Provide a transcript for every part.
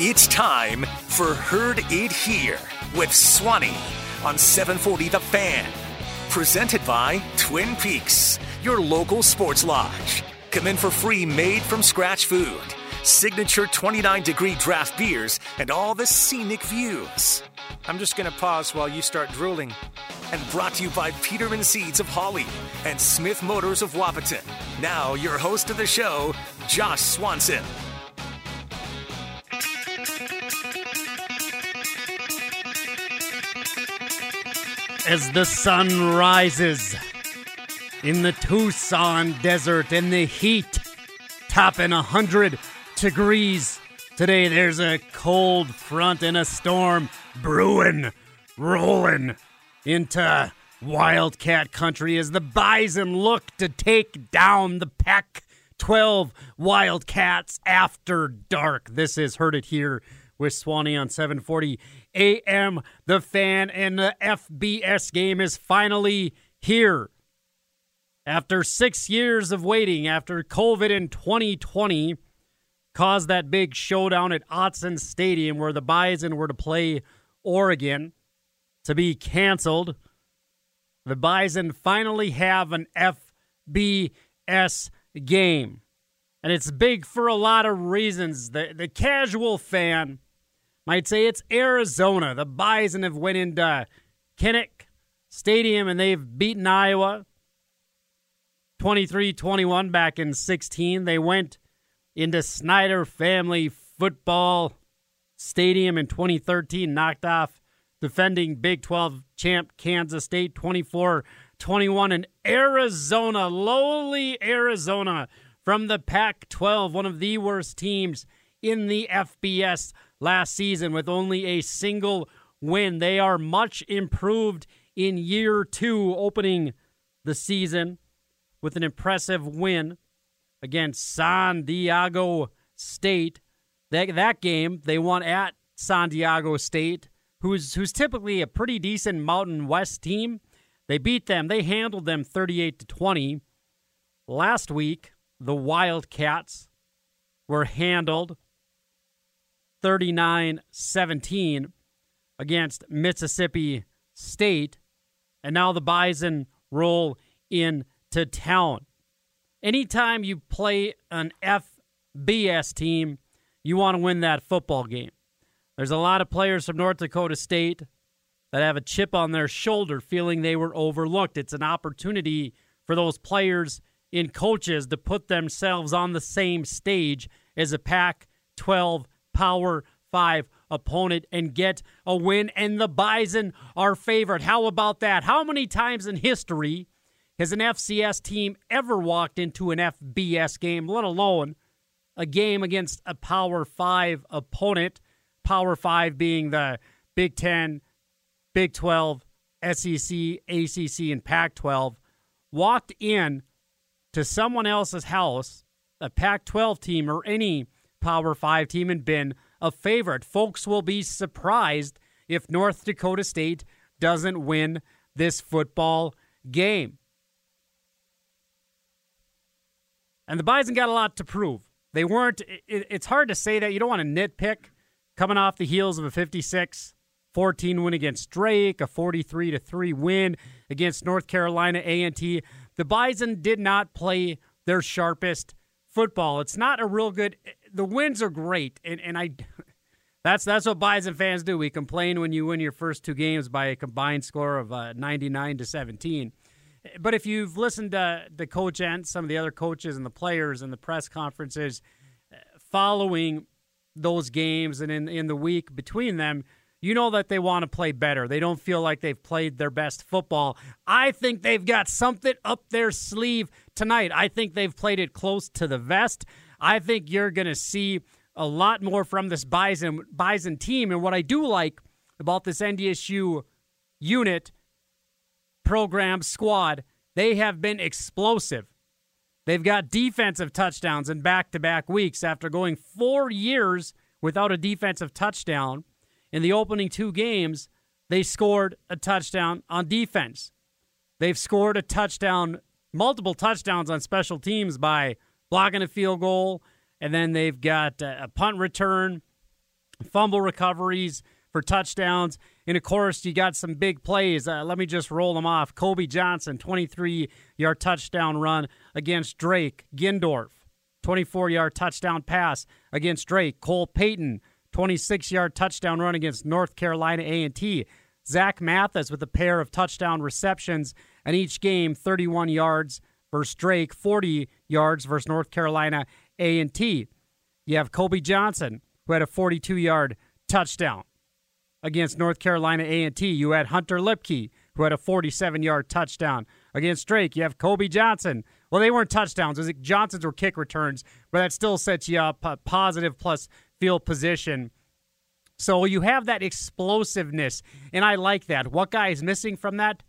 It's time for Heard It Here with Swanee on 740 The Fan. Presented by Twin Peaks, your local sports lodge. Come in for free made from scratch food, signature 29 degree draft beers, and all the scenic views. I'm just going to pause while you start drooling. And brought to you by Peterman Seeds of Holly and Smith Motors of Wahpeton. Now, your host of the show, Josh Swanson. As the sun rises in the Tucson desert in the heat, topping 100 degrees. Today there's a cold front and a storm brewing, rolling into Wildcat country as the Bison look to take down the Pac 12 Wildcats after dark. This is Heard It Here with Swanee on 740 AM. The fan and the FBS game is finally here. After six years of waiting, after COVID in 2020 caused that big showdown at Autzen Stadium where the Bison were to play Oregon to be canceled, the Bison finally have an FBS game. And it's big for a lot of reasons. The, the casual fan might say it's Arizona. The Bison have went into Kinnick Stadium and they've beaten Iowa 23-21 back in 16. They went into Snyder Family Football Stadium in 2013, knocked off defending Big 12 champ Kansas State 24 21 in Arizona, lowly Arizona from the Pac 12, one of the worst teams in the FBS last season with only a single win. They are much improved in year two, opening the season with an impressive win against San Diego State. That, that game, they won at San Diego State, who's, who's typically a pretty decent Mountain West team. They beat them. They handled them 38 to 20. Last week, the Wildcats were handled 39 17 against Mississippi State. And now the Bison roll into town. Anytime you play an FBS team, you want to win that football game. There's a lot of players from North Dakota State that have a chip on their shoulder feeling they were overlooked. It's an opportunity for those players and coaches to put themselves on the same stage as a Pac 12 Power 5 opponent and get a win. And the Bison are favored. How about that? How many times in history has an FCS team ever walked into an FBS game, let alone a game against a Power 5 opponent? Power 5 being the Big 10, Big 12, SEC, ACC, and Pac 12, walked in to someone else's house, a Pac 12 team or any Power 5 team, and been a favorite. Folks will be surprised if North Dakota State doesn't win this football game. And the Bison got a lot to prove. They weren't, it, it's hard to say that. You don't want to nitpick coming off the heels of a 56 14 win against Drake, a 43 to 3 win against North Carolina A&T. The Bison did not play their sharpest football. It's not a real good the wins are great and and I that's that's what Bison fans do. We complain when you win your first two games by a combined score of uh, 99 to 17. But if you've listened to the coach and some of the other coaches and the players and the press conferences uh, following those games and in, in the week between them, you know that they want to play better. They don't feel like they've played their best football. I think they've got something up their sleeve tonight. I think they've played it close to the vest. I think you're going to see a lot more from this Bison, Bison team. And what I do like about this NDSU unit, program, squad, they have been explosive. They've got defensive touchdowns in back to back weeks after going four years without a defensive touchdown in the opening two games, they scored a touchdown on defense. They've scored a touchdown, multiple touchdowns on special teams by blocking a field goal, and then they've got a punt return, fumble recoveries for touchdowns. And of course, you got some big plays. Uh, let me just roll them off. Kobe Johnson, 23 yard touchdown run against Drake. Gindorf, 24 yard touchdown pass against Drake. Cole Payton, 26 yard touchdown run against North Carolina A&T. Zach Mathis with a pair of touchdown receptions in each game, 31 yards versus Drake, 40 yards versus North Carolina A&T. You have Kobe Johnson, who had a 42 yard touchdown against North Carolina A&T. You had Hunter Luepke who had a 47-yard touchdown against Drake. You have Kobe Johnson. Well, they weren't touchdowns. Was Johnson's were kick returns, but that still sets you up a positive plus field position. So you have that explosiveness, and I like that. What guy is missing from that?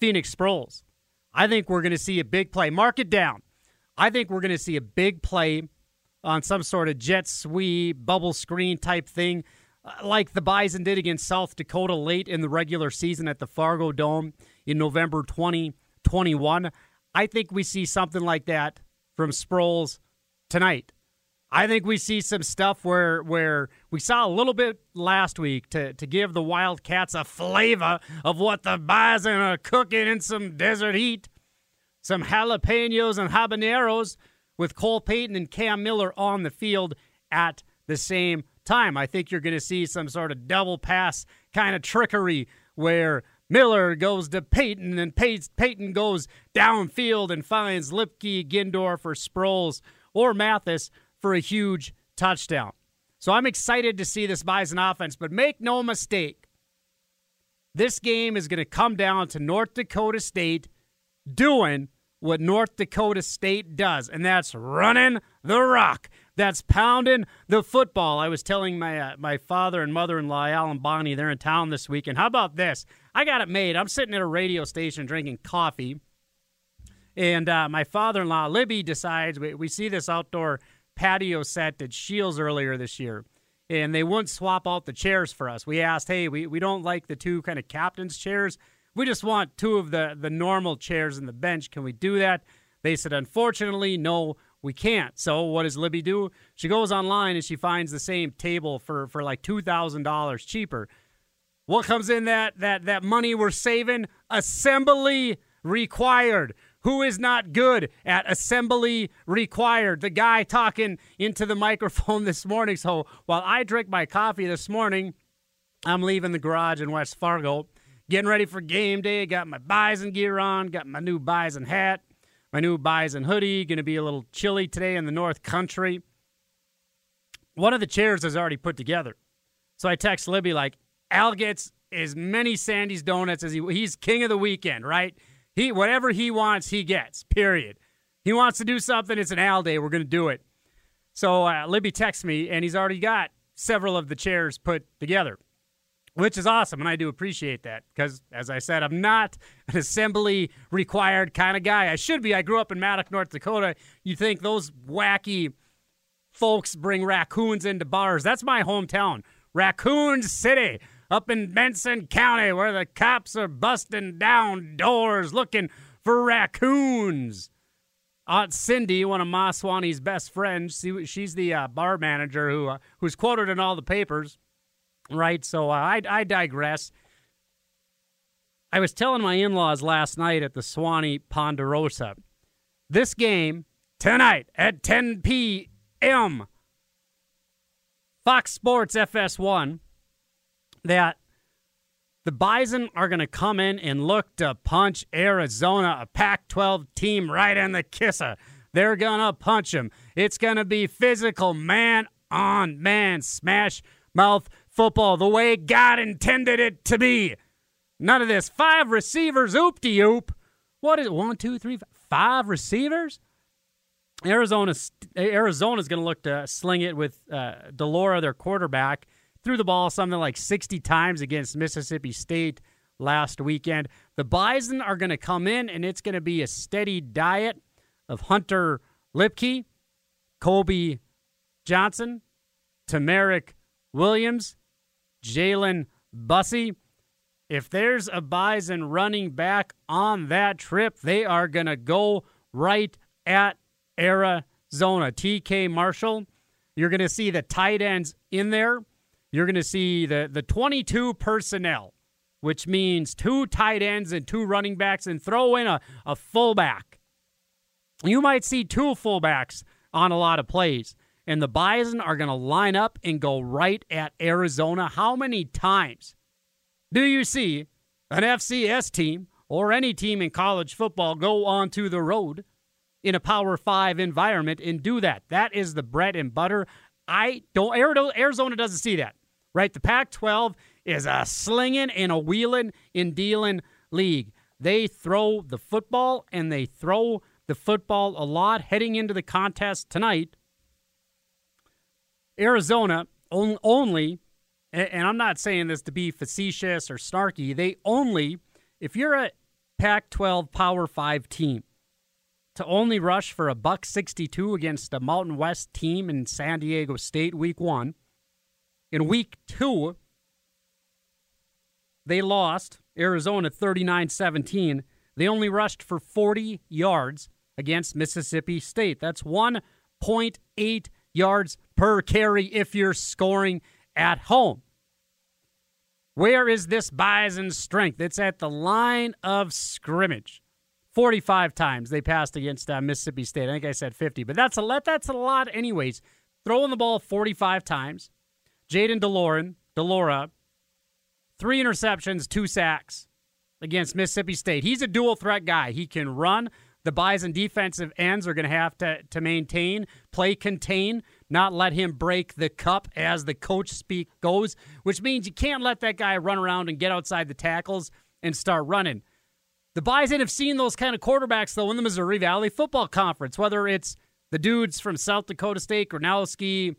Phoenix Sproles. I think we're going to see a big play. Mark it down. I think we're going to see a big play on some sort of jet sweep, bubble screen type thing uh, like the Bison did against South Dakota late in the regular season at the Fargo Dome in November 2021. I think we see something like that from Sproles tonight. I think we see some stuff where where we saw a little bit last week to, to give the Wildcats a flavor of what the Bison are cooking in some desert heat. Some jalapenos and habaneros with Cole Payton and Cam Miller on the field at the same time. I think you're going to see some sort of double pass kind of trickery where Miller goes to Payton and Payton goes downfield and finds Luepke, Gindorf, or Sproles or Mathis for a huge touchdown. So I'm excited to see this Bison offense, but make no mistake, this game is going to come down to North Dakota State doing what North Dakota State does, and that's running the rock that's pounding the football. I was telling my uh, my father and mother in law, Alan Bonnie, they're in town this weekend. How about this? I got it made. I'm sitting at a radio station drinking coffee, and uh, my father in law, Libby, decides we, we see this outdoor patio set at Shields earlier this year. And they wouldn't swap out the chairs for us. We asked, hey, we, we don't like the two kind of captain's chairs. We just want two of the, the normal chairs in the bench. Can we do that? They said, unfortunately, no, we can't. So what does Libby do? She goes online and she finds the same table for for like two thousand dollars cheaper. What comes in that that that money we're saving? Assembly required. Who is not good at assembly required? The guy talking into the microphone this morning. So while I drink my coffee this morning, I'm leaving the garage in West Fargo, getting ready for game day. Got my bison gear on, got my new bison hat my new bison hoodie. Going to be a little chilly today in the North Country. One of the chairs is already put together. So I text Libby, like, Al gets as many Sandy's donuts as he he's king of the weekend, right? He whatever he wants, he gets. Period. He wants to do something, it's an Al day. We're gonna do it. So uh, Libby texts me, and he's already got several of the chairs put together which is awesome, and I do appreciate that because, as I said, I'm not an assembly required kind of guy. I should be. I grew up in Maddock, North Dakota. You think those wacky folks bring raccoons into bars? That's my hometown, Raccoon City, up in Benson County, where the cops are busting down doors looking for raccoons. Aunt Cindy, one of Ma Swanee's best friends, she's the uh, bar manager who uh, who's quoted in all the papers right? So uh, I, I digress. I was telling my in laws last night at the Swanee Ponderosa this game tonight at 10 p.m. Fox Sports FS1 that the Bison are going to come in and look to punch Arizona, a Pac 12 team, right in the kisser. They're going to punch them. It's going to be physical, man on man, smash mouth football the way God intended it to be. None of this. Five receivers, oop de oop. What is it? One, two, three, five receivers? Arizona, Arizona's going to look to sling it with uh, de Laura, their quarterback. Threw the ball something like 60 times against Mississippi State last weekend. The Bison are going to come in, and it's going to be a steady diet of Hunter Luepke, Kobe Johnson, Tamerik Williams, Jalen Bussey. If there's a Bison running back on that trip, they are going to go right at Arizona. TK Marshall, you're going to see the tight ends in there. You're going to see the, the 22 personnel, which means two tight ends and two running backs, and throw in a, a fullback. You might see two fullbacks on a lot of plays. And the Bison are going to line up and go right at Arizona. How many times do you see an FCS team or any team in college football go onto the road in a Power Five environment and do that? That is the bread and butter. I don't. Arizona doesn't see that, right? The Pac-12 is a slinging and a wheeling and dealing league. They throw the football and they throw the football a lot heading into the contest tonight. Arizona only, and I'm not saying this to be facetious or snarky, they only, if you're a Pac 12 Power 5 team, to only rush for a buck 62 against a Mountain West team in San Diego State week one. In week two, they lost Arizona 39 17. They only rushed for 40 yards against Mississippi State. That's 1.8 yards per carry if you're scoring at home. Where is this Bison strength? It's at the line of scrimmage. 45 times they passed against uh, Mississippi State. I think I said 50, but that's a. That's a lot, anyways. Throwing the ball 45 times. Jayden DeLorean, de Laura, three interceptions, two sacks against Mississippi State. He's a dual threat guy. He can run the Bison defensive ends are going to have to to maintain, play contain, not let him break the cup as the coach speak goes, which means you can't let that guy run around and get outside the tackles and start running. The Bison have seen those kind of quarterbacks though in the Missouri Valley Football Conference, whether it's the dudes from South Dakota State, Gronowski,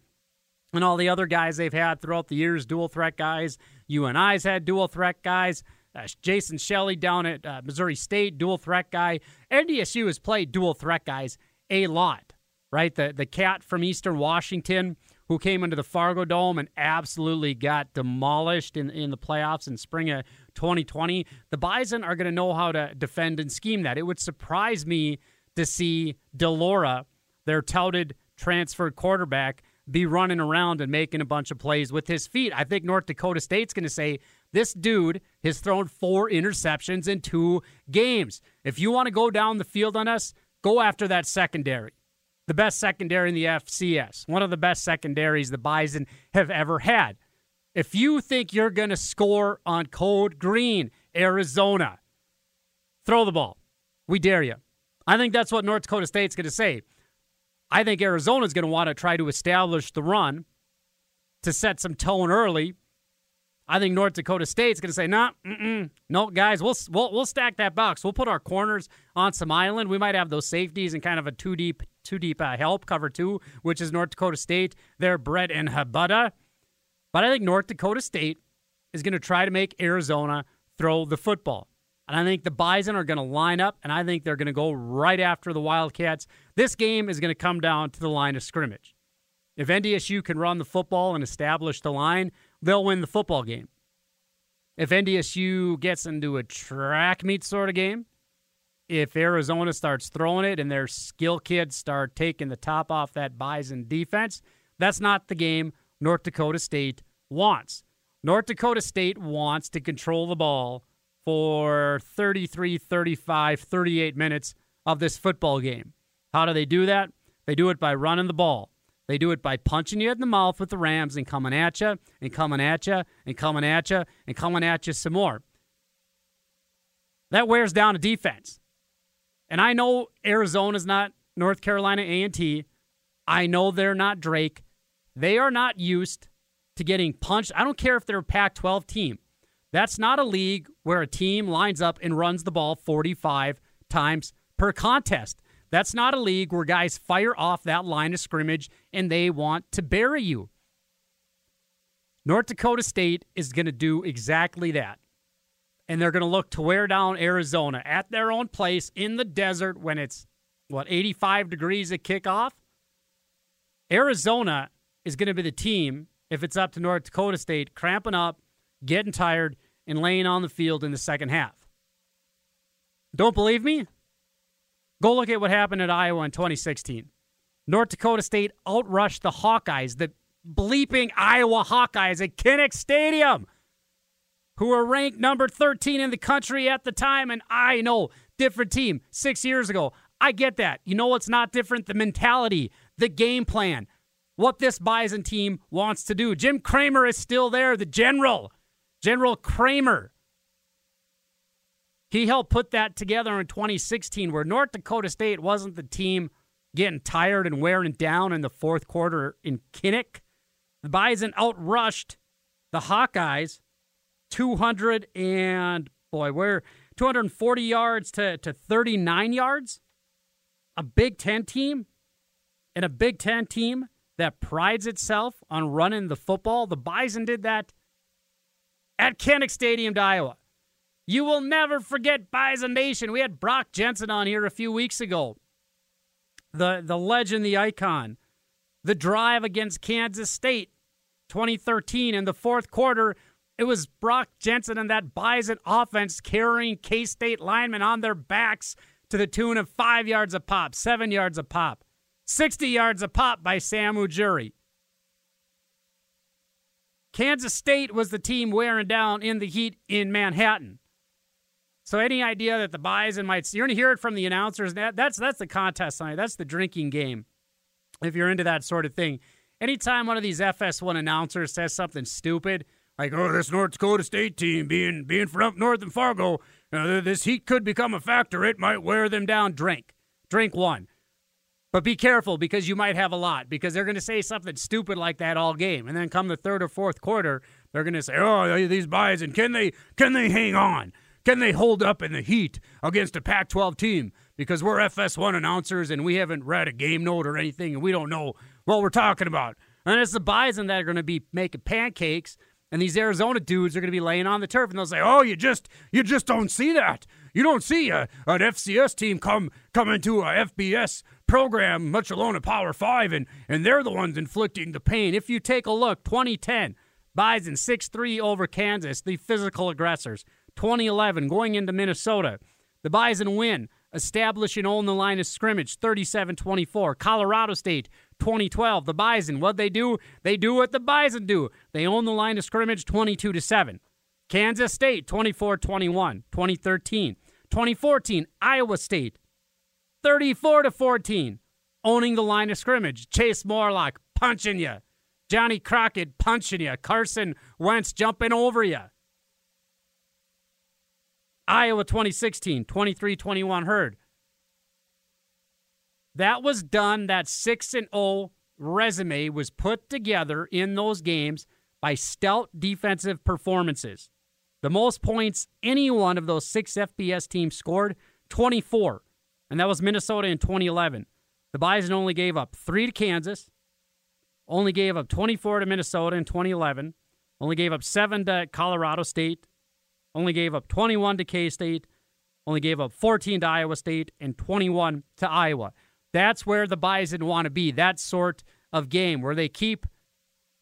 and all the other guys they've had throughout the years, dual threat guys. UNI's had dual threat guys. Uh, Jason Shelley down at uh, Missouri State, dual threat guy. NDSU has played dual threat guys a lot, right? The the cat from Eastern Washington who came into the Fargo Dome and absolutely got demolished in in the playoffs in spring of 2020. The Bison are going to know how to defend and scheme that. It would surprise me to see de Laura, their touted transferred quarterback, be running around and making a bunch of plays with his feet. I think North Dakota State's going to say this dude has thrown four interceptions in two games. If you want to go down the field on us, go after that secondary. The best secondary in the FCS, one of the best secondaries the Bison have ever had. If you think you're going to score on Code Green, Arizona, throw the ball. We dare you. I think that's what North Dakota State's going to say. I think Arizona's going to want to try to establish the run to set some tone early I think North Dakota State's going to say, "No, nah, no, guys, we'll, we'll we'll stack that box. We'll put our corners on some island. We might have those safeties and kind of a two deep, two deep uh, help cover two, which is North Dakota State. They're bred in Habada, but I think North Dakota State is going to try to make Arizona throw the football, and I think the Bison are going to line up, and I think they're going to go right after the Wildcats. This game is going to come down to the line of scrimmage. If NDSU can run the football and establish the line, they'll win the football game. If NDSU gets into a track meet sort of game, if Arizona starts throwing it and their skill kids start taking the top off that Bison defense, that's not the game North Dakota State wants. North Dakota State wants to control the ball for 33, 35, 38 minutes of this football game. How do they do that? They do it by running the ball. They do it by punching you in the mouth with the Rams and coming at you and coming at you and coming at you and coming at you some more. That wears down a defense. And I know Arizona's not North Carolina A&T. I know they're not Drake. They are not used to getting punched. I don't care if they're a Pac-12 team. That's not a league where a team lines up and runs the ball 45 times per contest. That's not a league where guys fire off that line of scrimmage and they want to bury you. North Dakota State is going to do exactly that. And they're going to look to wear down Arizona at their own place in the desert when it's, what, 85 degrees at kickoff? Arizona is going to be the team, if it's up to North Dakota State, cramping up, getting tired, and laying on the field in the second half. Don't believe me? Go look at what happened at Iowa in 2016. North Dakota State outrushed the Hawkeyes, the bleeping Iowa Hawkeyes at Kinnick Stadium, who were ranked number 13 in the country at the time. And I know, different team six years ago. I get that. You know what's not different? The mentality, the game plan, what this Bison team wants to do. Jim Kramer is still there, the general, General Kramer. He helped put that together in 2016, where North Dakota State wasn't the team getting tired and wearing down in the fourth quarter in Kinnick. The Bison outrushed the Hawkeyes 200 and boy, where 240 yards to, to 39 yards. A Big Ten team and a Big Ten team that prides itself on running the football. The Bison did that at Kinnick Stadium to Iowa. You will never forget Bison Nation. We had Brock Jensen on here a few weeks ago. The the legend, the icon. The drive against Kansas State 2013 in the fourth quarter. It was Brock Jensen and that Bison offense carrying K State linemen on their backs to the tune of five yards a pop, seven yards a pop, 60 yards a pop by Sam Ojuri. Kansas State was the team wearing down in the heat in Manhattan. So any idea that the Bison might you're gonna hear it from the announcers. That's that's the contest tonight. That's the drinking game. If you're into that sort of thing. Anytime one of these FS1 announcers says something stupid, like, oh, this North Dakota State team being being from up north in Fargo, uh, this heat could become a factor. It might wear them down. Drink. Drink one. But be careful because you might have a lot because they're going to say something stupid like that all game. And then come the third or fourth quarter, they're going to say, oh, these Bison, can they, can they hang on? Can they hold up in the heat against a Pac 12 team? Because we're FS1 announcers and we haven't read a game note or anything and we don't know what we're talking about. And it's the Bison that are going to be making pancakes and these Arizona dudes are going to be laying on the turf and they'll say, "Oh, you just you just don't see that. You don't see a, an FCS team come come into a FBS program, much alone a Power 5 and and they're the ones inflicting the pain. If you take a look, 2010 Bison 6-3 over Kansas, the physical aggressors. 2011, going into Minnesota. The Bison win, establish and own the line of scrimmage, 37 24. Colorado State, 2012. The Bison, what they do? They do what the Bison do. They own the line of scrimmage, 22 to 7. Kansas State, 24 21. 2013. 2014, Iowa State, 34 to 14. Owning the line of scrimmage. Chase Morlock punching you. Johnny Crockett punching you. Carson Wentz jumping over you. Iowa 2016, 23 21 Herd. That was done. That 6 and 0 resume was put together in those games by stout defensive performances. The most points any one of those six FBS teams scored 24, and that was Minnesota in 2011. The Bison only gave up three to Kansas, only gave up 24 to Minnesota in 2011, only gave up seven to Colorado State, only gave up 21 to K State, only gave up 14 to Iowa State, and 21 to Iowa. That's where the Bison want to be. That sort of game where they keep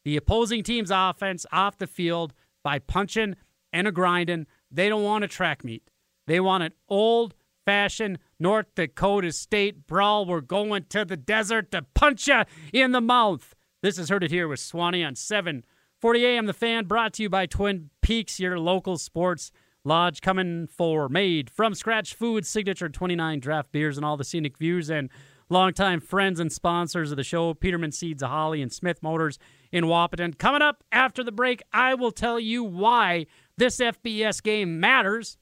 the opposing team's offense off the field by punching and a grinding. They don't want a track meet. They want an old fashioned North Dakota State brawl. We're going to the desert to punch you in the mouth. This is Heard It Here with Swanee on 7 40 AM. The Fan brought to you by Twin Peaks, your local sports lodge, coming for made from scratch food, signature 29 draft beers, and all the scenic views. And longtime friends and sponsors of the show, Peterman Seeds of Holly and Smith Motors in Wahpeton. Coming up after the break, I will tell you why this FBS game matters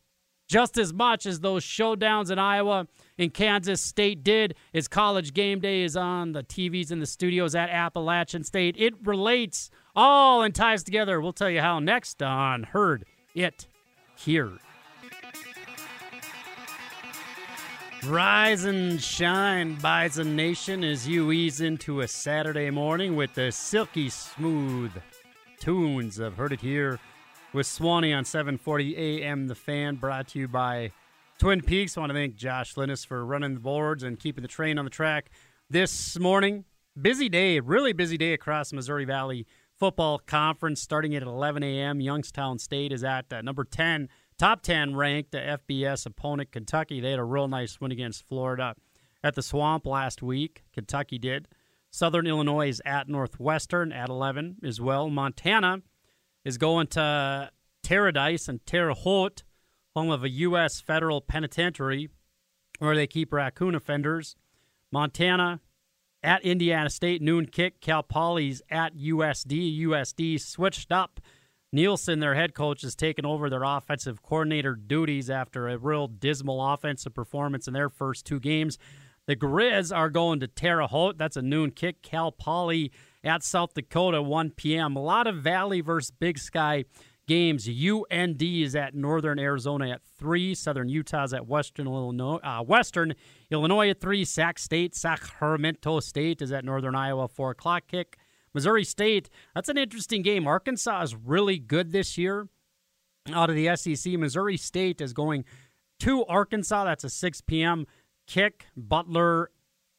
just as much as those showdowns in Iowa and Kansas State did. As college game day is on the TVs in the studios at Appalachian State, it relates all and ties together. We'll tell you how next on Heard It Here. Rise and shine, Bison Nation, as you ease into a Saturday morning with the silky smooth tunes of Heard It Here with Swanee on 740 AM The Fan, brought to you by Twin Peaks. I want to thank Josh Linus for running the boards and keeping the train on the track this morning. Busy day, really busy day across Missouri Valley Football Conference starting at 11 a.m. Youngstown State is at uh, number 10, top 10 ranked uh, FBS opponent Kentucky. They had a real nice win against Florida at the Swamp last week. Kentucky did. Southern Illinois is at Northwestern at 11 as well. Montana is going to Paradise and Terre Haute, home of a U.S. federal penitentiary where they keep raccoon offenders. Montana at Indiana State, noon kick. Cal Poly's at USD. USD switched up. Nielson, their head coach, has taken over their offensive coordinator duties after a real dismal offensive performance in their first two games. The Grizz are going to Terre Haute. That's a noon kick. Cal Poly at South Dakota, 1 p.m. A lot of Valley versus Big Sky games. UND is at Northern Arizona at three. Southern Utah is at Western Illinois. Uh, Western Illinois at three. Sac State, Sacramento State is at Northern Iowa four o'clock kick. Missouri State. That's an interesting game. Arkansas is really good this year. Out of the SEC, Missouri State is going to Arkansas. That's a 6 p.m. kick. Butler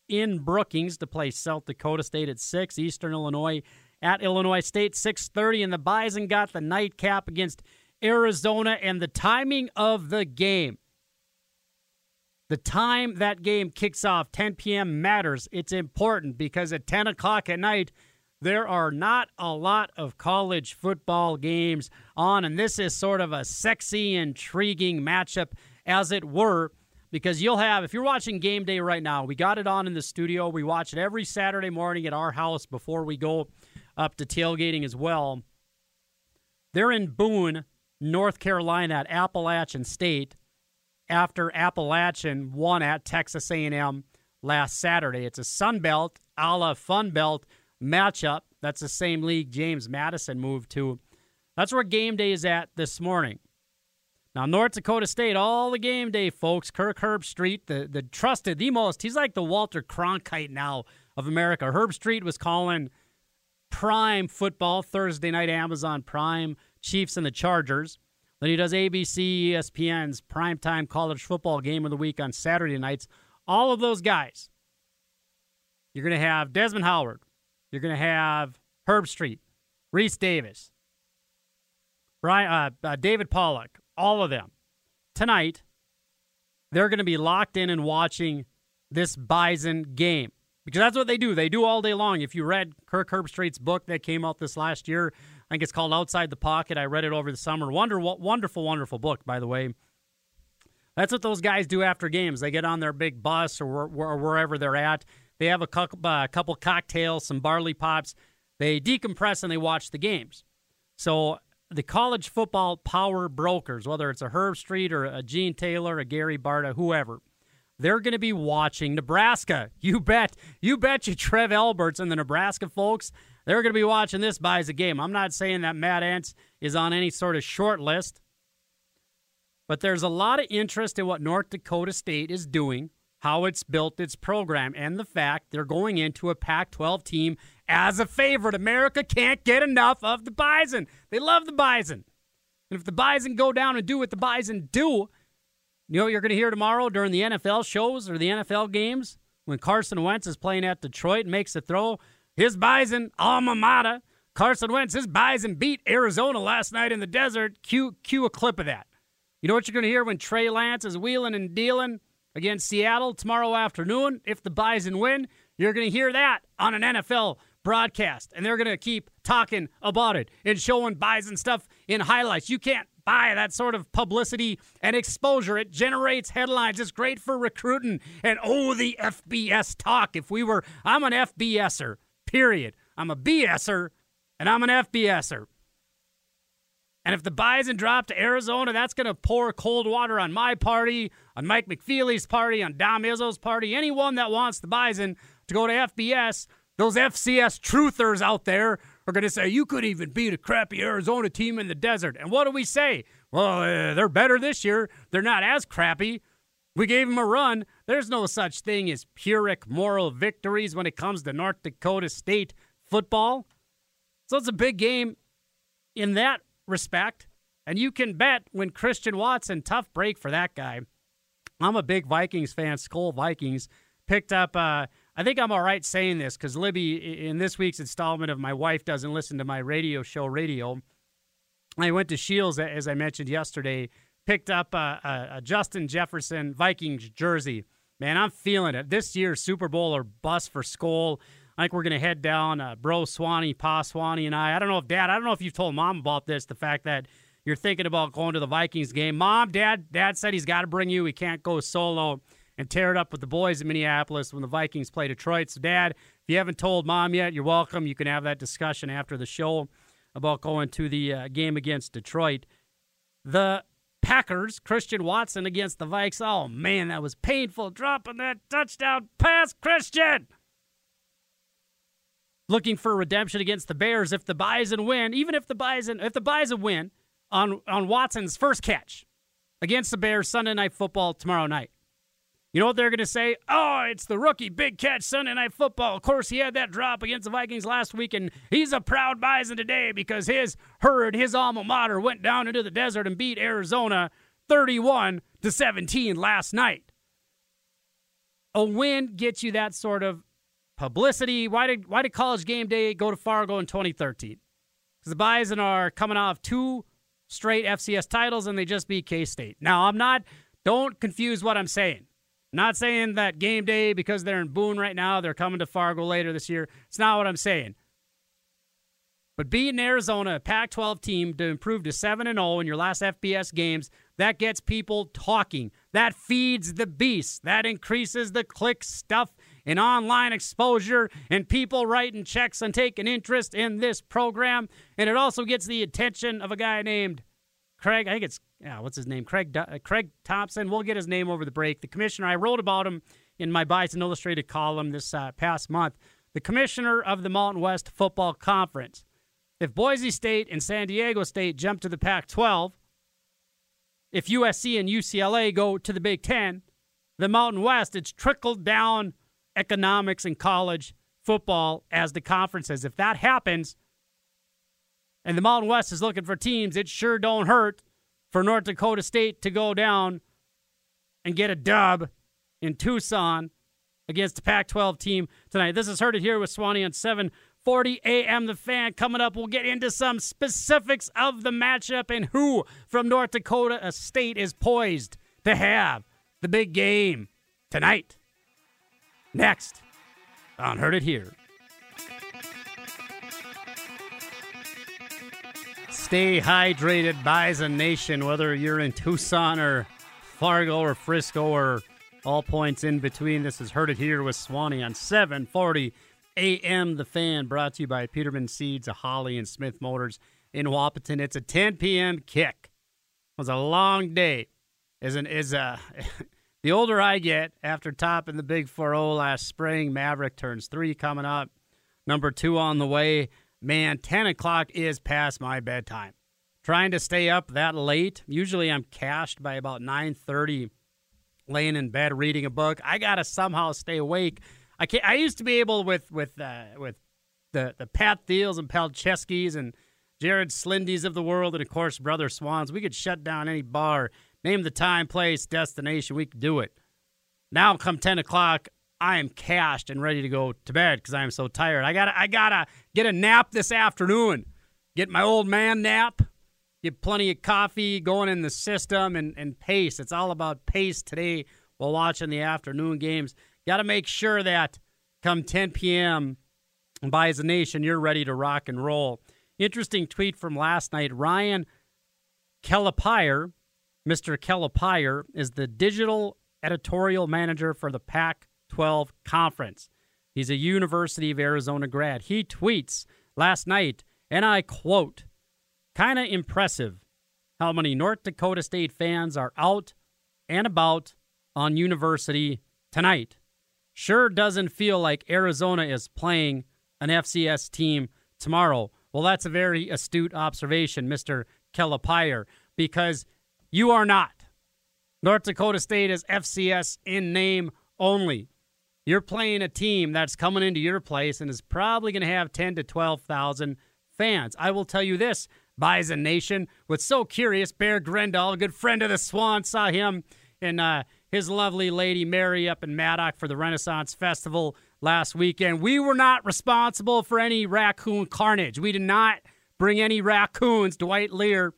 in Brookings to play South Dakota State at 6. Eastern Illinois at Illinois State, 6:30, and the Bison got the nightcap against Arizona. And the timing of the game, the time that game kicks off, 10 p.m. matters. It's important because at 10 o'clock at night, there are not a lot of college football games on, and this is sort of a sexy, intriguing matchup, as it were because you'll have if you're watching game day right now we got it on in the studio we watch it every saturday morning at our house before we go up to tailgating as well. They're in Boone, North Carolina at Appalachian State after Appalachian won at Texas A&M last Saturday. It's a Sun Belt a la Fun Belt matchup. That's the same league James Madison moved to. That's where game day is at this morning. Now, North Dakota State, all the game day, folks. Kirk Herbstreit, the, the trusted, the most, he's like the Walter Cronkite now of America. Herbstreit was calling – Prime football Thursday night, Amazon Prime, Chiefs and the Chargers. Then he does ABC, ESPN's primetime college football game of the week on Saturday nights. All of those guys. You're going to have Desmond Howard. You're going to have Herb Street, Rece Davis, Brian, uh, uh, David Pollack, all of them. Tonight, they're going to be locked in and watching this Bison game because that's what they do. They do all day long. If you read Kirk Herbstreit's book that came out this last year, I think it's called Outside the Pocket. I read it over the summer. Wonder, what wonderful, wonderful book, by the way. That's what those guys do after games. They get on their big bus or, or wherever they're at. They have a couple, uh, cocktails, some barley pops. They decompress and they watch the games. So the college football power brokers, whether it's a Herbstreit or a Gene Taylor, a Gary Barta, whoever – they're going to be watching Nebraska. You bet. You bet you Trev Alberts and the Nebraska folks, they're going to be watching this Bison game. I'm not saying that Matt Entz is on any sort of short list, but there's a lot of interest in what North Dakota State is doing, how it's built its program, and the fact they're going into a Pac 12 team as a favorite. America can't get enough of the Bison. They love the Bison. And if the Bison go down and do what the Bison do, you know what you're going to hear tomorrow during the NFL shows or the NFL games? When Carson Wentz is playing at Detroit and makes a throw, his Bison, alma mater, Carson Wentz, his Bison beat Arizona last night in the desert. Cue, cue a clip of that. You know what you're going to hear when Trey Lance is wheeling and dealing against Seattle tomorrow afternoon? If the Bison win, you're going to hear that on an NFL broadcast. And they're going to keep talking about it and showing Bison stuff in highlights. You can't buy that sort of publicity and exposure. It generates headlines. It's great for recruiting. And oh, the FBS talk. If we were, I'm an FBSer, period. I'm a BSer, and I'm an FBSer. And if the Bison drop to Arizona, that's going to pour cold water on my party, on Mike McFeely's party, on Dom Izzo's party, anyone that wants the Bison to go to FBS. Those FCS truthers out there are going to say, you could even beat a crappy Arizona team in the desert. And what do we say? Well, uh, they're better this year. They're not as crappy. We gave them a run. There's no such thing as Pyrrhic moral victories when it comes to North Dakota State football. So it's a big game in that respect. And you can bet when Christian Watson, tough break for that guy. I'm a big Vikings fan, Skol Vikings, picked up. Uh, I think I'm all right saying this because Libby, in this week's installment of My Wife Doesn't Listen to My Radio Show Radio, I went to Shields, as I mentioned yesterday, picked up a, a, a Justin Jefferson Vikings jersey. Man, I'm feeling it. This year's Super Bowl or bust for Skol. I think we're going to head down. Uh, Bro Swanee, Pa Swanee, and I. I don't know if Dad. I don't know if you've told Mom about this. The fact that you're thinking about going to the Vikings game. Mom, Dad, Dad said he's got to bring you. He can't go solo and tear it up with the boys in Minneapolis when the Vikings play Detroit. So, Dad, if you haven't told Mom yet, you're welcome. You can have that discussion after the show about going to the uh, game against Detroit. The Packers, Christian Watson against the Vikes. Oh, man, that was painful. Dropping that touchdown pass, Christian. Looking for redemption against the Bears if the Bison win, even if the Bison if the Bison win on on Watson's first catch against the Bears Sunday night football tomorrow night. You know what they're going to say? Oh, it's the rookie big catch Sunday night football. Of course, he had that drop against the Vikings last week, and he's a proud Bison today because his herd, his alma mater, went down into the desert and beat Arizona 31 to 17 last night. A win gets you that sort of publicity. Why did why did College Game Day go to Fargo in 2013? Because the Bison are coming off two straight FCS titles and they just beat K State. Now I'm not. Don't confuse what I'm saying. Not saying that game day because they're in Boone right now, they're coming to Fargo later this year. It's not what I'm saying. But beating Arizona, a Pac 12 team, to improve to 7 and 0 in your last FBS games, that gets people talking. That feeds the beast. That increases the click stuff and online exposure and people writing checks and taking interest in this program. And it also gets the attention of a guy named Craig. I think it's yeah, what's his name? Craig uh, Craig Thompson. We'll get his name over the break. The commissioner. I wrote about him in my Bison Illustrated column this uh, past month. The commissioner of the Mountain West Football Conference. If Boise State and San Diego State jump to the Pac-12, if USC and UCLA go to the Big Ten, the Mountain West, it's trickled down economics in college football as the conferences. If that happens, and the Mountain West is looking for teams, it sure don't hurt for North Dakota State to go down and get a dub in Tucson against the Pac 12 team tonight. This is Heard It Here with Swanee on 740 AM. The fan coming up. We'll get into some specifics of the matchup and who from North Dakota State is poised to have the big game tonight. Next on Heard It Here. Stay hydrated, Bison Nation, whether you're in Tucson or Fargo or Frisco or all points in between. This is Heard It Here with Swanee on 740 AM. The Fan, brought to you by Peterman Seeds, of Holly, and Smith Motors in Wahpeton. It's a 10 p.m. kick. It was a long day. Is an is a the older I get after topping the Big 4 last spring, Maverick turns three coming up. Number two on the way man, 10 o'clock is past my bedtime. Trying to stay up that late. Usually I'm cashed by about 9.30, laying in bed reading a book. I got to somehow stay awake. I can't, I used to be able with with uh, with the, the Pat Thiels and Palczewskis and Jared Slindies of the world, and of course, Brother Swans. We could shut down any bar, name the time, place, destination. We could do it. Now, come 10 o'clock, I am cashed and ready to go to bed because I am so tired. I gotta I gotta get a nap this afternoon. Get my old man nap. Get plenty of coffee going in the system and, and pace. It's all about pace today while watching the afternoon games. Got to make sure that come 10 p.m. Bison nation, you're ready to rock and roll. Interesting tweet from last night. Ryan Kelapire, Mr. Kelapire, is the digital editorial manager for the Pac 12 conference. He's a University of Arizona grad. He tweets last night, and I quote, kind of impressive how many North Dakota State fans are out and about on University tonight. Sure doesn't feel like Arizona is playing an FCS team tomorrow. Well, that's a very astute observation, Mr. Kelapire, because you are not. North Dakota State is FCS in name only. You're playing a team that's coming into your place and is probably going to have 10 to 12,000 fans. I will tell you this, Bison Nation, was so curious. Bear Grendel, a good friend of the Swan, saw him and uh, his lovely lady Mary up in Maddock for the Renaissance Festival last weekend. We were not responsible for any raccoon carnage. We did not bring any raccoons. Dwight Lear,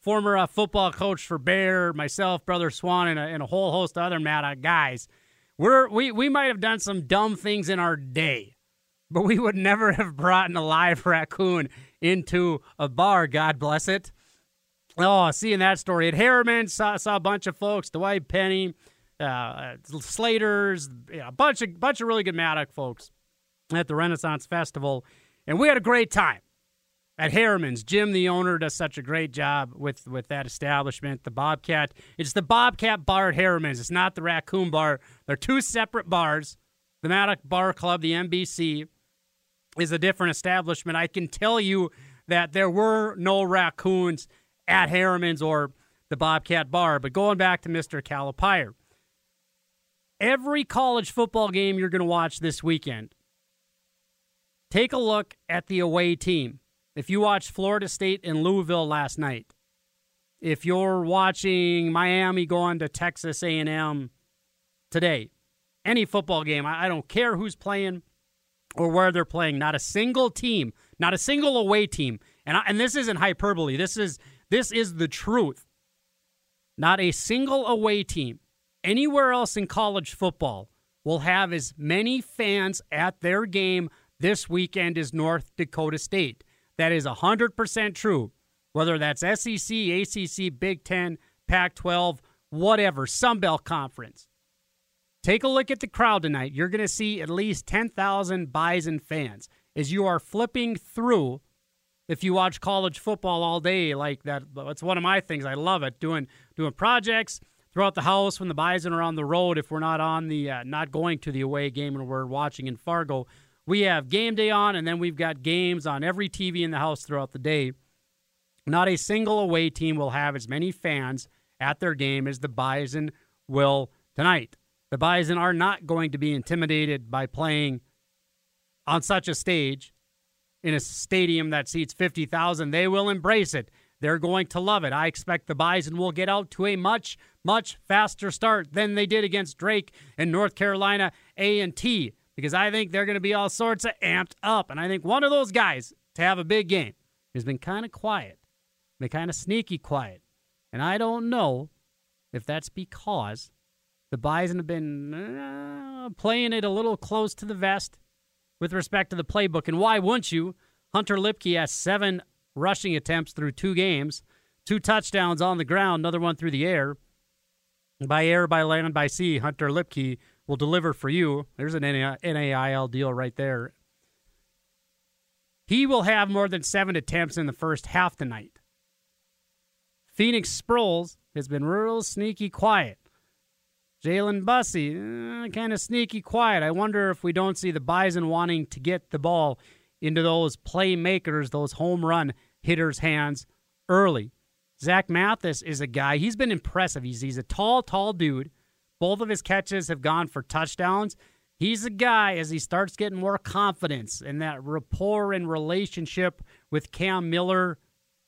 former uh, football coach for Bear, myself, Brother Swan, and a, and a whole host of other Maddock guys – we're we we might have done some dumb things in our day, but we would never have brought a live raccoon into a bar. God bless it. Oh, seeing that story at Harriman, saw, saw a bunch of folks, Dwight Penny, uh, Slaters, yeah, a bunch of bunch of really good Maddock folks at the Renaissance Festival, and we had a great time at Harriman's. Jim, the owner, does such a great job with with that establishment. The Bobcat, it's the Bobcat Bar at Harriman's. It's not the Raccoon Bar. They're two separate bars. The Maddock Bar Club, the MBC, is a different establishment. I can tell you that there were no raccoons at Harriman's or the Bobcat Bar. But going back to Mr. Calipire, every college football game you're going to watch this weekend, take a look at the away team. If you watched Florida State and Louisville last night, if you're watching Miami going to Texas A&M today, any football game, I don't care who's playing or where they're playing, not a single team, not a single away team, and I, and this isn't hyperbole. This is this is the truth. Not a single away team anywhere else in college football will have as many fans at their game this weekend as North Dakota State. That is 100% true. Whether that's SEC, ACC, Big 10, Pac 12, whatever, Sunbelt Conference. Take a look at the crowd tonight. You're going to see at least 10,000 Bison fans as you are flipping through if you watch college football all day like that that's one of my things i love it doing doing projects throughout the house when the bison are on the road if we're not on the uh, not going to the away game and we're watching in fargo we have game day on and then we've got games on every tv in the house throughout the day not a single away team will have as many fans at their game as the bison will tonight the bison are not going to be intimidated by playing on such a stage in a stadium that seats 50,000, they will embrace it. They're going to love it. I expect the Bison will get out to a much, much faster start than they did against Drake and North Carolina A&T because I think they're going to be all sorts of amped up. And I think one of those guys to have a big game has been kind of quiet, been kind of sneaky quiet. And I don't know if that's because the Bison have been uh, playing it a little close to the vest with respect to the playbook. And why wouldn't you? Hunter Luepke has seven rushing attempts through two games, two touchdowns on the ground, another one through the air. By air, by land, by sea, Hunter Luepke will deliver for you. There's an NIL deal right there. He will have more than seven attempts in the first half tonight. Phoenix Sproles has been real sneaky quiet. Jalen Bussey, eh, kind of sneaky quiet. I wonder if we don't see the Bison wanting to get the ball into those playmakers, those home run hitters' hands early. Zach Mathis is a guy, he's been impressive. He's, he's a tall, tall dude. Both of his catches have gone for touchdowns. He's a guy, as he starts getting more confidence and that rapport and relationship with Cam Miller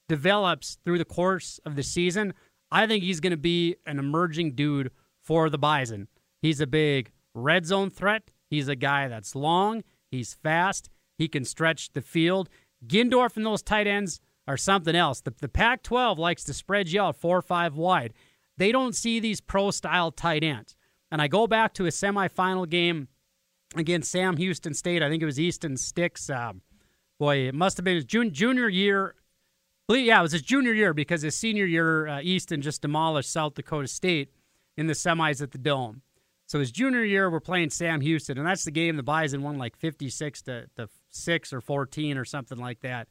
develops through the course of the season, I think he's going to be an emerging dude for the Bison. He's a big red zone threat. He's a guy that's long. He's fast. He can stretch the field. Gindorf and those tight ends are something else. The, the Pac 12 likes to spread you out four or five wide. They don't see these pro style tight ends. And I go back to a semifinal game against Sam Houston State. I think it was Easton Sticks. Um, boy, it must have been his junior year. Yeah, it was his junior year because his senior year, uh, Easton just demolished South Dakota State in the semis at the Dome. So his junior year, we're playing Sam Houston, and that's the game the Bison won like 56 to, to 6 or 14 or something like that.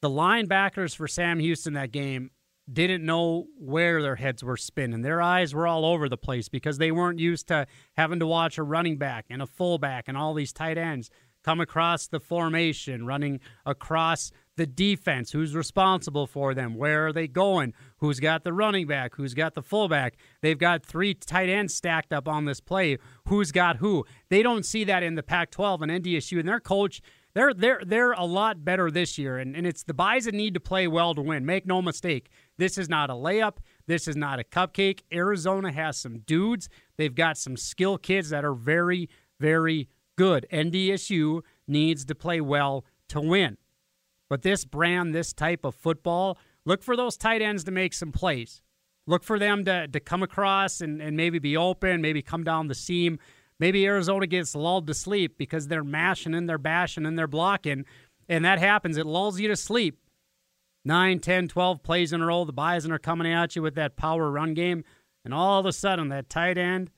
The linebackers for Sam Houston that game didn't know where their heads were spinning. Their eyes were all over the place because they weren't used to having to watch a running back and a fullback and all these tight ends come across the formation, running across the defense, who's responsible for them, where are they going, who's got the running back, who's got the fullback. They've got three tight ends stacked up on this play. Who's got who? They don't see that in the Pac-12 and NDSU, and their coach. They're they're they're a lot better this year, and, and it's the Bison need to play well to win. Make no mistake, this is not a layup. This is not a cupcake. Arizona has some dudes. They've got some skill kids that are very very good. NDSU needs to play well to win. But this brand, this type of football, look for those tight ends to make some plays. Look for them to, to come across and, and maybe be open, maybe come down the seam. Maybe Arizona gets lulled to sleep because they're mashing and they're bashing and they're blocking, and that happens. It lulls you to sleep. 9, 10, 12 plays in a row. The Bison are coming at you with that power run game, and all of a sudden, that tight end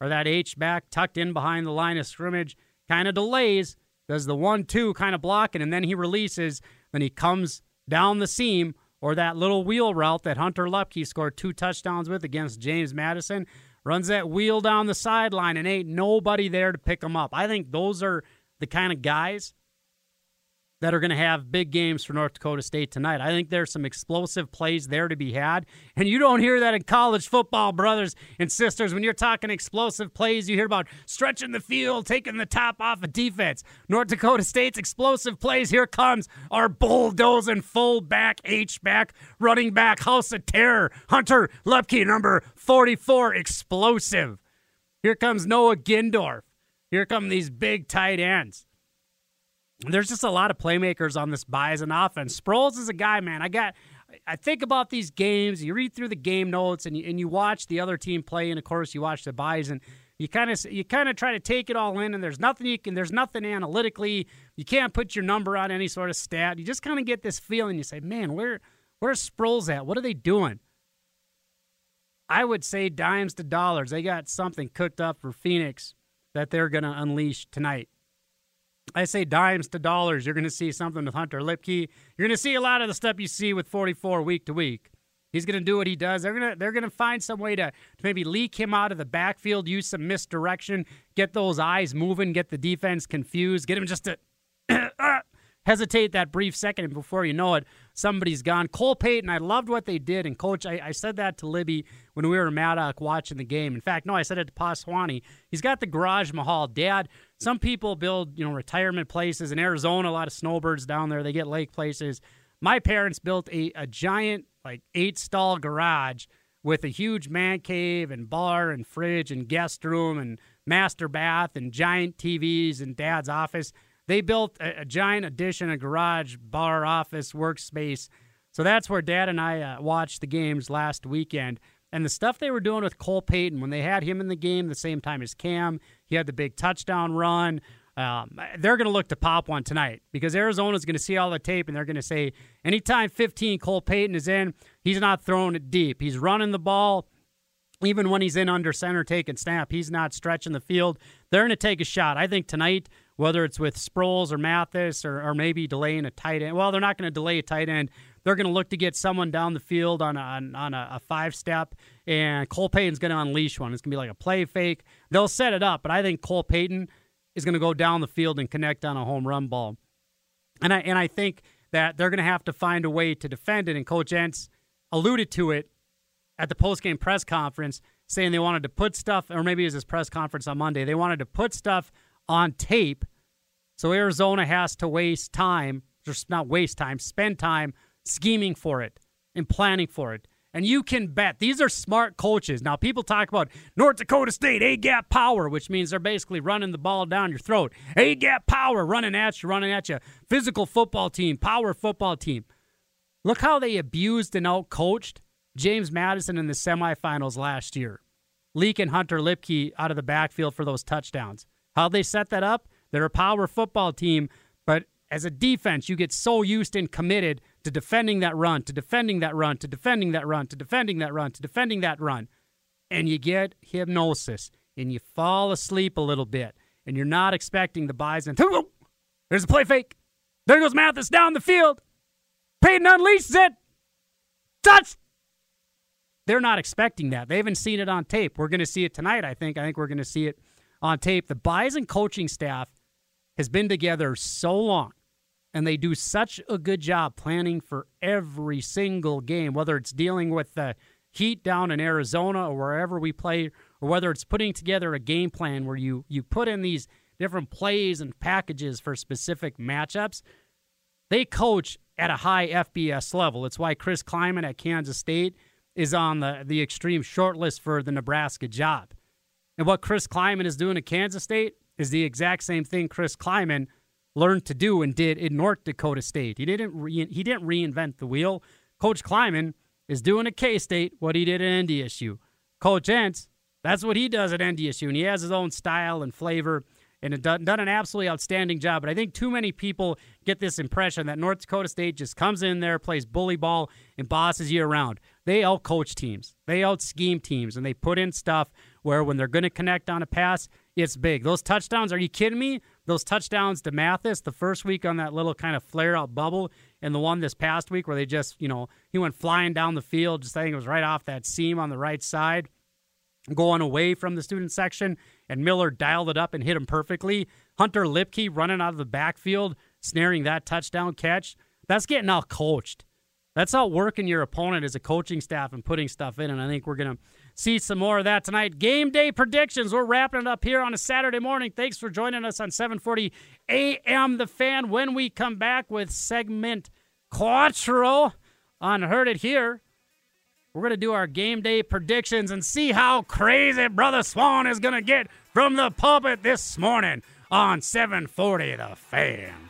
or that H back tucked in behind the line of scrimmage kind of delays, does the 1 2 kind of blocking, and then he releases. Then he comes down the seam or that little wheel route that Hunter Luepke scored two touchdowns with against James Madison runs that wheel down the sideline and ain't nobody there to pick him up. I think those are the kind of guys that are going to have big games for North Dakota State tonight. I think there's some explosive plays there to be had. And you don't hear that in college football, brothers and sisters. When you're talking explosive plays, you hear about stretching the field, taking the top off of defense. North Dakota State's explosive plays, here comes our bulldozing fullback, H-back, running back, house of terror, Hunter Luepke, number 44, explosive. Here comes Noah Gindorf. Here come these big tight ends there's just a lot of playmakers on this Bison offense. Sproles is a guy, man. I got. I think about these games. You read through the game notes and you, and you watch the other team play, and of course you watch the Bison. You kind of you kind of try to take it all in, and there's nothing you can. There's nothing analytically. You can't put your number on any sort of stat. You just kind of get this feeling. You say, man, where where's Sproles at? What are they doing? I would say dimes to dollars. They got something cooked up for Phoenix that they're going to unleash tonight. I say dimes to dollars. You're going to see something with Hunter Luepke. You're going to see a lot of the stuff you see with 44 week to week. He's going to do what he does. They're going to they're going to find some way to, to maybe leak him out of the backfield, use some misdirection, get those eyes moving, get the defense confused, get him just to uh, hesitate that brief second, and before you know it, somebody's gone. Cole Payton, I loved what they did, and coach, I, I said that to Libby when we were in Maddock watching the game. In fact, no, I said it to Paswani. He's got the garage mahal. Dad, some people build, you know, retirement places in Arizona. A lot of snowbirds down there. They get lake places. My parents built a, a giant, like eight stall garage with a huge man cave and bar and fridge and guest room and master bath and giant TVs and dad's office. They built a, a giant addition, a garage, bar, office, workspace. So that's where dad and I uh, watched the games last weekend. And the stuff they were doing with Cole Payton when they had him in the game the same time as Cam, he had the big touchdown run. Um, they're going to look to pop one tonight because Arizona's going to see all the tape and they're going to say anytime 15 Cole Payton is in, he's not throwing it deep. He's running the ball. Even when he's in under center taking snap, he's not stretching the field. They're going to take a shot. I think tonight whether it's with Sproles or Mathis or, or maybe delaying a tight end. Well, they're not going to delay a tight end. They're going to look to get someone down the field on a, on, a, a five step, and Cole Payton's going to unleash one. It's going to be like a play fake. They'll set it up, but I think Cole Payton is going to go down the field and connect on a home run ball. And I and I think that they're going to have to find a way to defend it. And Coach Entz alluded to it at the postgame press conference, saying they wanted to put stuff, or maybe it was his press conference on Monday. They wanted to put stuff on tape so Arizona has to waste time, just not waste time, spend time scheming for it and planning for it. And you can bet these are smart coaches. Now, people talk about North Dakota State, A gap power, which means they're basically running the ball down your throat. A gap power, running at you, running at you. Physical football team, power football team. Look how they abused and outcoached James Madison in the semifinals last year, Leak and Hunter Luepke out of the backfield for those touchdowns. How they set that up? They're a power football team, but as a defense, you get so used and committed to defending that run, to defending that run, to defending that run, to defending that run, to defending that run. And you get hypnosis and you fall asleep a little bit and you're not expecting the Bison. There's a play fake. There goes Mathis down the field. Payton unleashes it. Touch. They're not expecting that. They haven't seen it on tape. We're going to see it tonight, I think. I think we're going to see it on tape. The Bison coaching staff has been together so long and they do such a good job planning for every single game, whether it's dealing with the heat down in Arizona or wherever we play, or whether it's putting together a game plan where you you put in these different plays and packages for specific matchups. They coach at a high FBS level. It's why Chris Klieman at Kansas State is on the, the extreme short list for the Nebraska job. And what Chris Klieman is doing at Kansas State is the exact same thing Chris Klieman learned to do and did in North Dakota State. He didn't re- he didn't reinvent the wheel. Coach Klieman is doing at K State what he did at NDSU. Coach Entz That's what he does at NDSU, and he has his own style and flavor and done, done an absolutely outstanding job. But I think too many people get this impression that North Dakota State just comes in there, plays bully ball, and bosses you around. They out coach teams, they out scheme teams, and they put in stuff where when they're going to connect on a pass, it's big. Those touchdowns, are you kidding me? Those touchdowns to Mathis the first week on that little kind of flare out bubble, and the one this past week where they just, you know, he went flying down the field, just I think it was right off that seam on the right side going away from the student section, and Miller dialed it up and hit him perfectly. Hunter Luepke running out of the backfield, snaring that touchdown catch. That's getting out coached. That's out working your opponent as a coaching staff and putting stuff in. And I think we're going to see some more of that tonight. Game day predictions. We're wrapping it up here on a Saturday morning. Thanks for joining us on 740 AM The Fan when we come back with segment Quattro on Heard It Here. We're going to do our game day predictions and see how crazy Brother Swan is going to get from the pulpit this morning on 740 The Fan.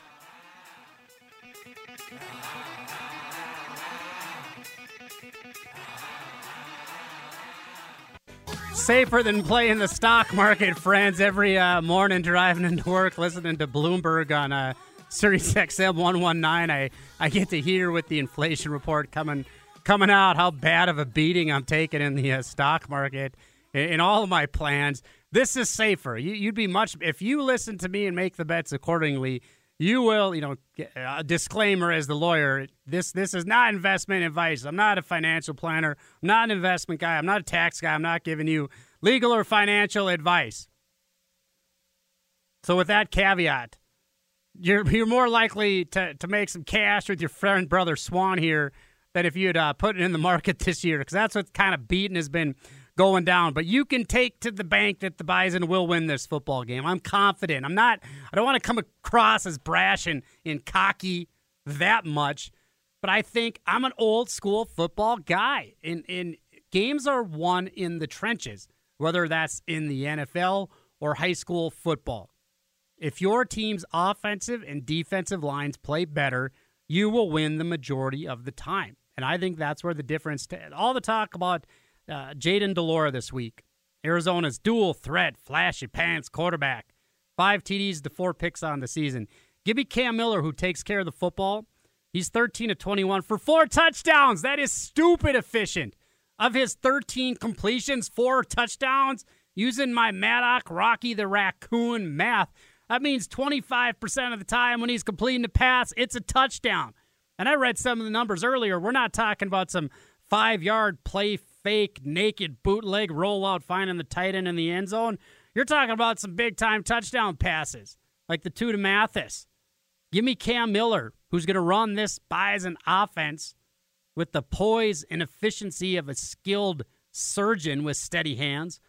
Safer than playing the stock market, friends. Every uh, morning driving into work, listening to Bloomberg on uh, Sirius XM 119, I, I get to hear with the inflation report coming – coming out how bad of a beating I'm taking in the uh, stock market in, in, all of my plans. This is safer. You, would be much if you listen to me and make the bets accordingly. You will, you know, a disclaimer as the lawyer. This this is not investment advice. I'm not a financial planner. I'm not an investment guy. I'm not a tax guy. I'm not giving you legal or financial advice. So with that caveat, you're you're more likely to to make some cash with your friend brother Swan here than if you'd uh, put it in the market this year, because that's what's kind of beaten has been going down. But you can take to the bank that the Bison will win this football game. I'm confident. I'm not. I don't want to come across as brash and, and cocky that much, but I think I'm an old school football guy. In in games are won in the trenches, whether that's in the NFL or high school football. If your team's offensive and defensive lines play better, you will win the majority of the time. And I think that's where the difference, to, all the talk about uh, Jayden de Laura this week, Arizona's dual threat, flashy pants quarterback, five TDs to four picks on the season. Give me Cam Miller, who takes care of the football. He's 13 to 21 for four touchdowns. That is stupid efficient. Of his 13 completions, four touchdowns, using my Maddock Rocky the Raccoon math. That means 25% of the time when he's completing the pass, it's a touchdown. And I read some of the numbers earlier. We're not talking about some five yard play fake, naked bootleg rollout finding the tight end in the end zone. You're talking about some big time touchdown passes, like the two to Mathis. Give me Cam Miller, who's going to run this Bison offense with the poise and efficiency of a skilled surgeon with steady hands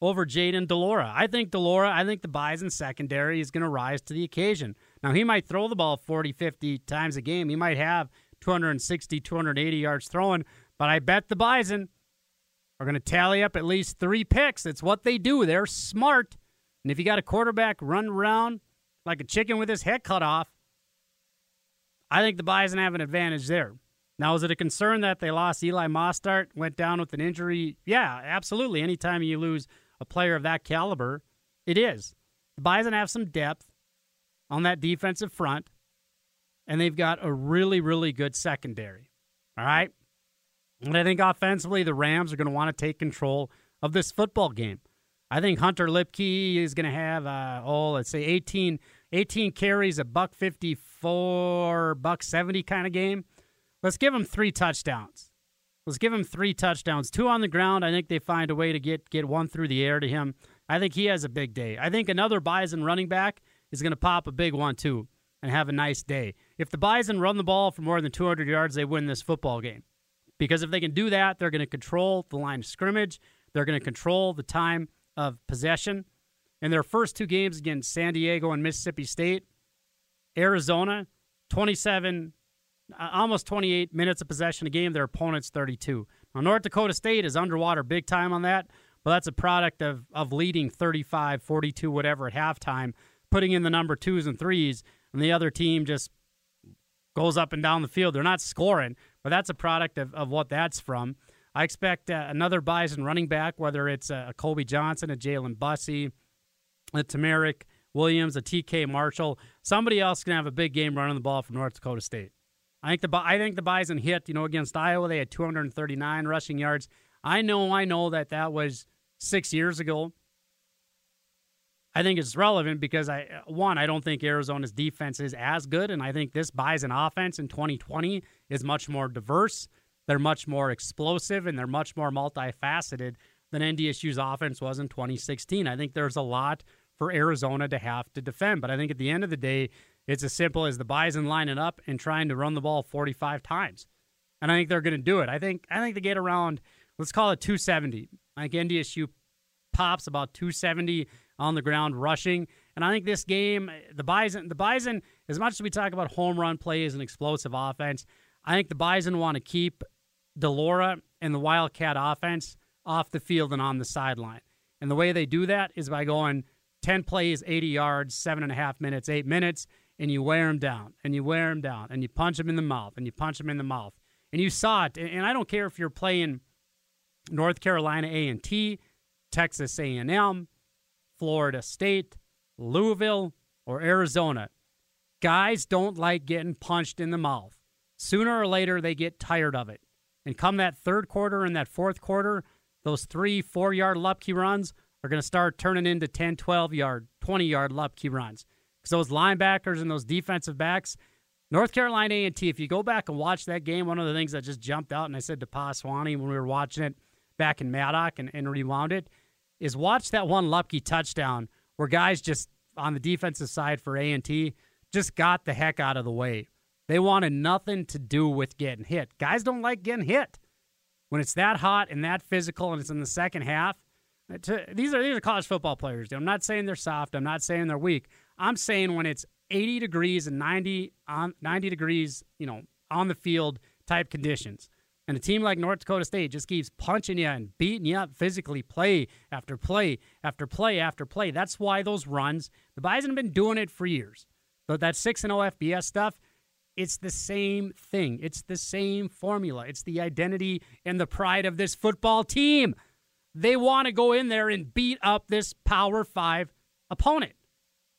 over Jayden de Laura. I think de Laura, I think the Bison secondary is going to rise to the occasion. Now, he might throw the ball 40, 50 times a game. He might have 260, 280 yards throwing, but I bet the Bison are going to tally up at least three picks. It's what they do. They're smart. And if you got a quarterback run around like a chicken with his head cut off, I think the Bison have an advantage there. Now, is it a concern that they lost Eli Mostert, went down with an injury? Yeah, absolutely. Anytime you lose a player of that caliber, it is. The Bison have some depth on that defensive front, and they've got a really, really good secondary. All right? And I think offensively, the Rams are going to want to take control of this football game. I think Hunter Luepke is going to have, uh, oh, let's say 18, 18 carries, a buck 54, buck 70 kind of game. Let's give him three touchdowns. Let's give him three touchdowns. Two on the ground. I think they find a way to get, get one through the air to him. I think he has a big day. I think another Bison running back is going to pop a big one too and have a nice day. If the Bison run the ball for more than 200 yards, they win this football game. Because if they can do that, they're going to control the line of scrimmage. They're going to control the time of possession. In their first two games against San Diego and Mississippi State, Arizona, 27, uh, almost 28 minutes of possession a game. Their opponent's 32. Now, North Dakota State is underwater big time on that, but that's a product of, of leading 35, 42, whatever at halftime putting in the number twos and threes, and the other team just goes up and down the field. They're not scoring, but that's a product of, of what that's from. I expect uh, another Bison running back, whether it's a, a Colby Johnson, a Jalen Bussey, a Tamerik Williams, a TK Marshall. Somebody else can have a big game running the ball from North Dakota State. I think the I think the Bison hit. You know, against Iowa, they had 239 rushing yards. I know, I know that that was six years ago. I think it's relevant because I one, I don't think Arizona's defense is as good, and I think this Bison offense in 2020 is much more diverse. They're much more explosive and they're much more multifaceted than NDSU's offense was in 2016. I think there's a lot for Arizona to have to defend, but I think at the end of the day, it's as simple as the Bison lining up and trying to run the ball 45 times, and I think they're going to do it. I think I think they get around, let's call it 270. I think NDSU pops about 270 on the ground rushing. And I think this game, the Bison, the Bison, as much as we talk about home run plays and explosive offense, I think the Bison want to keep de Laura and the Wildcat offense off the field and on the sideline. And the way they do that is by going 10 plays, 80 yards, seven and a half minutes, eight minutes, and you wear them down, and you wear them down, and you punch them in the mouth, and you punch them in the mouth. And you saw it. And I don't care if you're playing North Carolina A&T, Texas A&M, Florida State, Louisville, or Arizona. Guys don't like getting punched in the mouth. Sooner or later, they get tired of it. And come that third quarter and that fourth quarter, those three, four yard Luepke runs are going to start turning into 10, 12 yard, 20 yard Luepke runs. Because those linebackers and those defensive backs, North Carolina A&T, if you go back and watch that game, one of the things that just jumped out, and I said to Pa Swanee when we were watching it back in Maddock and, and rewound it, is watch that one Luepke touchdown where guys just on the defensive side for A&T just got the heck out of the way. They wanted nothing to do with getting hit. Guys don't like getting hit. When it's that hot and that physical and it's in the second half, uh, to, these are these are college football players. I'm not saying they're soft. I'm not saying they're weak. I'm saying when it's 80 degrees and 90 on 90 degrees, you know, on the field type conditions. And a team like North Dakota State just keeps punching you and beating you up physically, play after play after play after play. That's why those runs, the Bison have been doing it for years. But that 6 0 FBS stuff, it's the same thing. It's the same formula. It's the identity and the pride of this football team. They want to go in there and beat up this Power Five opponent.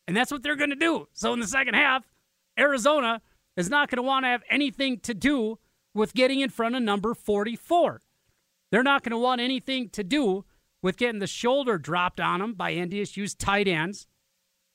And that's what they're going to do. So in the second half, Arizona is not going to want to have anything to do with getting in front of number 44. They're not going to want anything to do with getting the shoulder dropped on them by NDSU's tight ends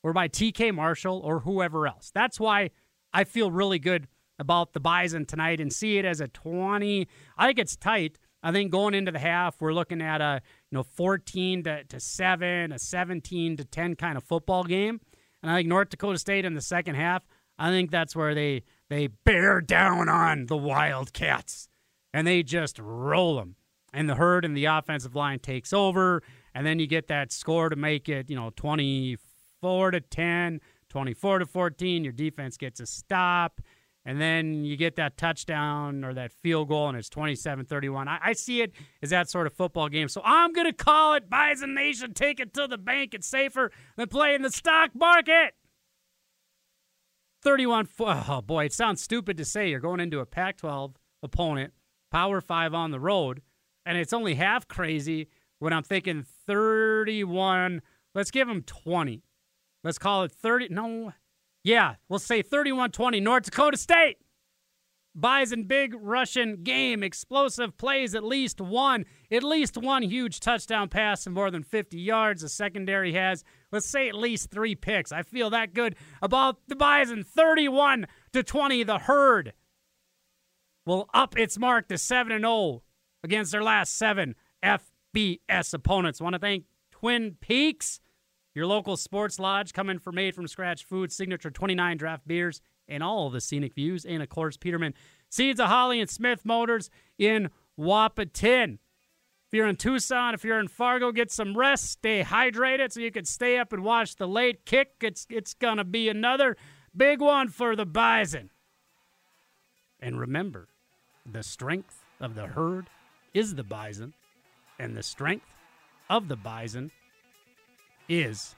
or by TK Marshall or whoever else. That's why I feel really good about the Bison tonight and see it as a 20. I think it's tight. I think going into the half, we're looking at a you know 14 to, to 7, a 17 to 10 kind of football game. And I think North Dakota State in the second half, I think that's where they they bear down on the Wildcats and they just roll them. And the herd and the offensive line takes over, and then you get that score to make it, you know, 24 to 10, 24 to 14. Your defense gets a stop, and then you get that touchdown or that field goal, and it's 27 31. I, I see it as that sort of football game. So I'm going to call it Bison Nation. Take it to the bank. It's safer than playing the stock market. 31. Oh, boy, it sounds stupid to say you're going into a Pac 12 opponent, Power 5 on the road, and it's only half crazy when I'm thinking 31. Let's give them 20. Let's call it 30. No. Yeah, we'll say 31 20, North Dakota State. Bison big Russian game, explosive plays, at least one, at least one huge touchdown pass and more than 50 yards. The secondary has, let's say, at least three picks. I feel that good about the Bison. 31 to 20, the herd will up its mark to 7 0 against their last seven FBS opponents. Want to thank Twin Peaks, your local sports lodge, coming for made from scratch food, signature 29 draft beers and all the scenic views. And of course, Peterman Seeds of Holly and Smith Motors in Wahpeton. If you're in Tucson, if you're in Fargo, get some rest, stay hydrated so you can stay up and watch the late kick. It's it's gonna be another big one for the Bison. And remember, the strength of the herd is the bison, and the strength of the bison is